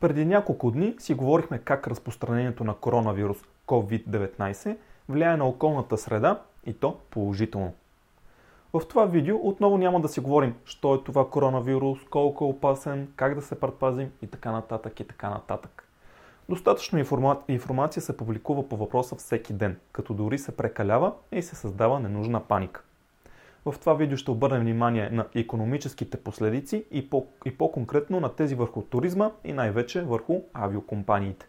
Преди няколко дни си говорихме как разпространението на коронавирус COVID-19 влияе на околната среда и то положително. В това видео отново няма да си говорим, що е това коронавирус, колко е опасен, как да се предпазим и така нататък и така нататък. Достатъчно информа... информация се публикува по въпроса всеки ден, като дори се прекалява и се създава ненужна паника. В това видео ще обърнем внимание на економическите последици и, по- и по-конкретно на тези върху туризма и най-вече върху авиокомпаниите.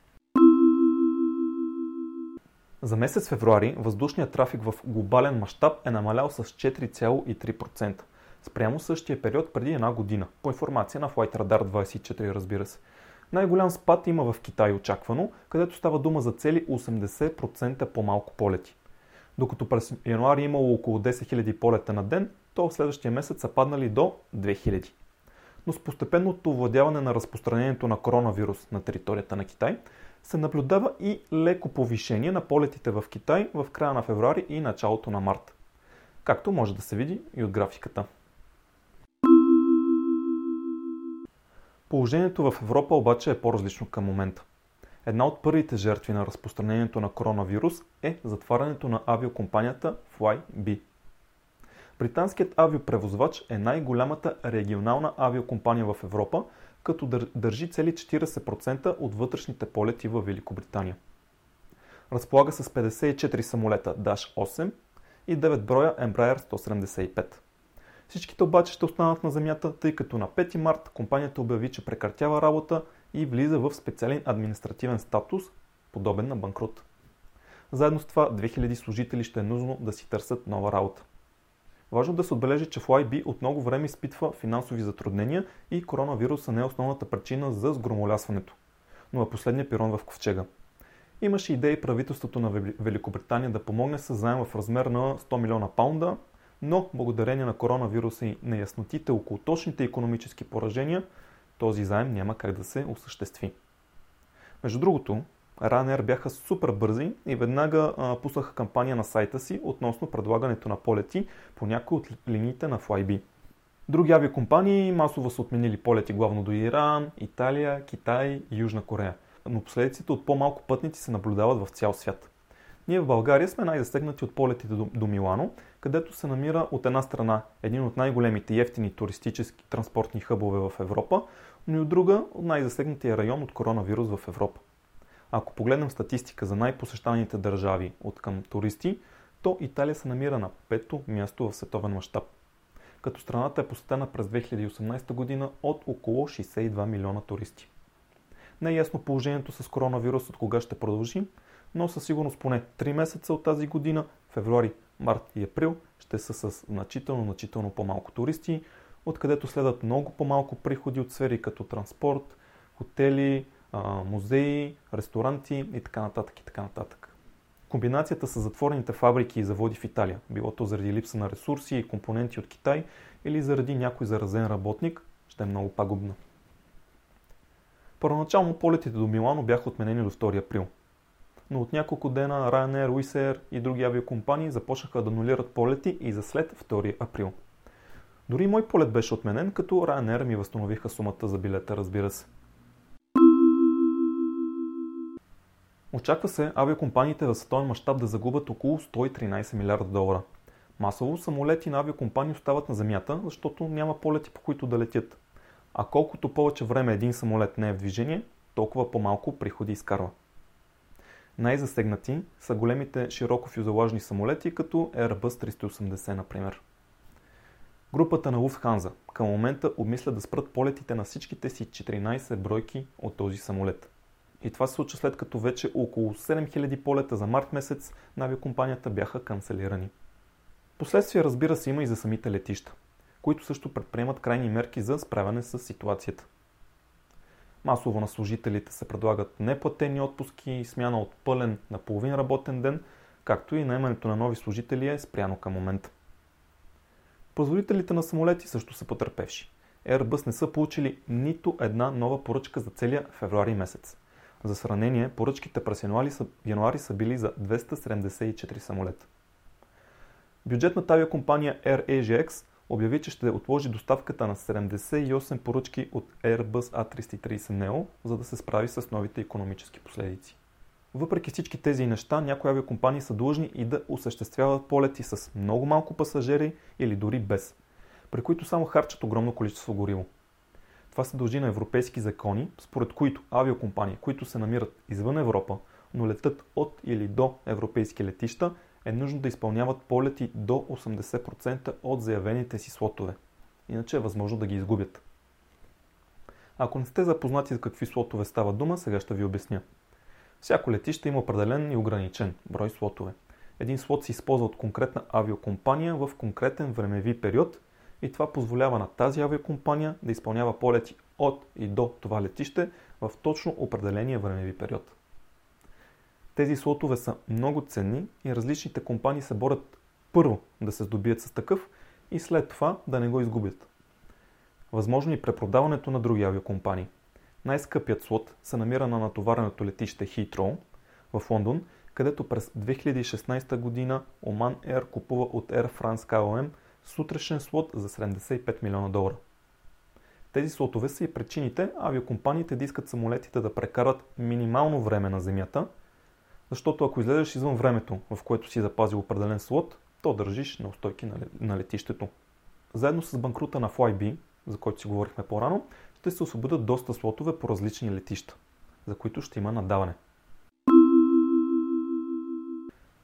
За месец февруари въздушният трафик в глобален мащаб е намалял с 4,3%, спрямо същия период преди една година, по информация на Flight Radar 24 разбира се. Най-голям спад има в Китай очаквано, където става дума за цели 80% по-малко полети. Докато през януари имало около 10 000 полета на ден, то в следващия месец са паднали до 2000. Но с постепенното овладяване на разпространението на коронавирус на територията на Китай, се наблюдава и леко повишение на полетите в Китай в края на февруари и началото на март. Както може да се види и от графиката. Положението в Европа обаче е по-различно към момента. Една от първите жертви на разпространението на коронавирус е затварянето на авиокомпанията Flybe. Британският авиопревозвач е най-голямата регионална авиокомпания в Европа, като държи цели 40% от вътрешните полети в Великобритания. Разполага с 54 самолета Dash 8 и 9 броя Embraer 175. Всичките обаче ще останат на земята, тъй като на 5 март компанията обяви, че прекратява работа и влиза в специален административен статус, подобен на банкрут. Заедно с това 2000 служители ще е нужно да си търсят нова работа. Важно да се отбележи, че Flybe от много време изпитва финансови затруднения и коронавируса не е основната причина за сгромолясването, но е последния пирон в ковчега. Имаше идеи правителството на Великобритания да помогне с заем в размер на 100 милиона паунда, но благодарение на коронавируса и неяснотите около точните економически поражения, този заем няма как да се осъществи. Между другото, Ryanair бяха супер бързи и веднага а, пуснаха кампания на сайта си относно предлагането на полети по някои от линиите на Flybe. Други авиакомпании масово са отменили полети главно до Иран, Италия, Китай и Южна Корея. Но последиците от по-малко пътници се наблюдават в цял свят. Ние в България сме най-засегнати от полетите до, до Милано, където се намира от една страна един от най-големите ефтини туристически транспортни хъбове в Европа, но и от друга от най-засегнатия район от коронавирус в Европа. Ако погледнем статистика за най-посещаните държави от към туристи, то Италия се намира на пето място в световен мащаб. Като страната е посетена през 2018 година от около 62 милиона туристи. Не е ясно положението с коронавирус от кога ще продължи, но със сигурност поне 3 месеца от тази година, февруари, март и април, ще са с значително, значително по-малко туристи, откъдето следват много по-малко приходи от сфери като транспорт, хотели, музеи, ресторанти и така нататък и така нататък. Комбинацията с затворените фабрики и заводи в Италия, било то заради липса на ресурси и компоненти от Китай или заради някой заразен работник, ще е много пагубна. Първоначално полетите до Милано бяха отменени до 2 април. Но от няколко дена Ryanair, Wizz и други авиакомпании започнаха да анулират полети и за след 2 април. Дори мой полет беше отменен, като Ryanair ми възстановиха сумата за билета, разбира се. Очаква се авиакомпаниите в световен мащаб да загубят около 113 милиарда долара. Масово самолети на авиакомпании остават на земята, защото няма полети по които да летят. А колкото повече време един самолет не е в движение, толкова по-малко приходи изкарва. Най-засегнати са големите широкофюзелажни самолети, като Airbus 380, например. Групата на Lufthansa към момента обмисля да спрат полетите на всичките си 14 бройки от този самолет. И това се случва след като вече около 7000 полета за март месец на авиакомпанията бяха канцелирани. Последствия разбира се има и за самите летища, които също предприемат крайни мерки за справяне с ситуацията. Масово на служителите се предлагат неплатени отпуски смяна от пълен на половин работен ден, както и наемането на нови служители е спряно към момента. Производителите на самолети също са потърпевши. Airbus не са получили нито една нова поръчка за целия февруари месец. За сравнение, поръчките през януари са, януари са били за 274 самолета. Бюджетната авиакомпания AirAsiaX обяви, че ще отложи доставката на 78 поръчки от Airbus A330neo, за да се справи с новите економически последици. Въпреки всички тези неща, някои авиакомпании са длъжни и да осъществяват полети с много малко пасажери или дори без, при които само харчат огромно количество гориво. Това се дължи на европейски закони, според които авиокомпании, които се намират извън Европа, но летят от или до европейски летища, е нужно да изпълняват полети до 80% от заявените си слотове. Иначе е възможно да ги изгубят. Ако не сте запознати за какви слотове става дума, сега ще ви обясня. Всяко летище има определен и ограничен брой слотове. Един слот се използва от конкретна авиокомпания в конкретен времеви период и това позволява на тази авиокомпания да изпълнява полети от и до това летище в точно определения времеви период. Тези слотове са много ценни и различните компании се борят първо да се здобият с такъв и след това да не го изгубят. Възможно и препродаването на други авиокомпании. Най-скъпият слот се намира на натовареното летище Хитроу в Лондон, където през 2016 година Oman Air купува от Air France KLM сутрешен слот за 75 милиона долара. Тези слотове са и причините авиокомпаниите да искат самолетите да прекарат минимално време на Земята, защото ако излезеш извън времето, в което си запазил определен слот, то държиш на устойки на летището. Заедно с банкрута на Flybe, за който си говорихме по-рано, ще се освободят доста слотове по различни летища, за които ще има надаване.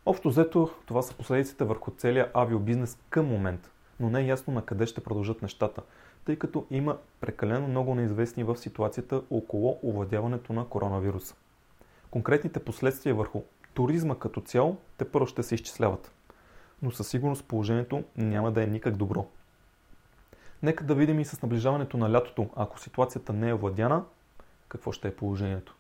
Общо взето, това са последиците върху целия авиобизнес към момент, но не е ясно на къде ще продължат нещата, тъй като има прекалено много неизвестни в ситуацията около овладяването на коронавируса. Конкретните последствия върху туризма като цяло те първо ще се изчисляват, но със сигурност положението няма да е никак добро. Нека да видим и с наближаването на лятото, ако ситуацията не е владяна, какво ще е положението.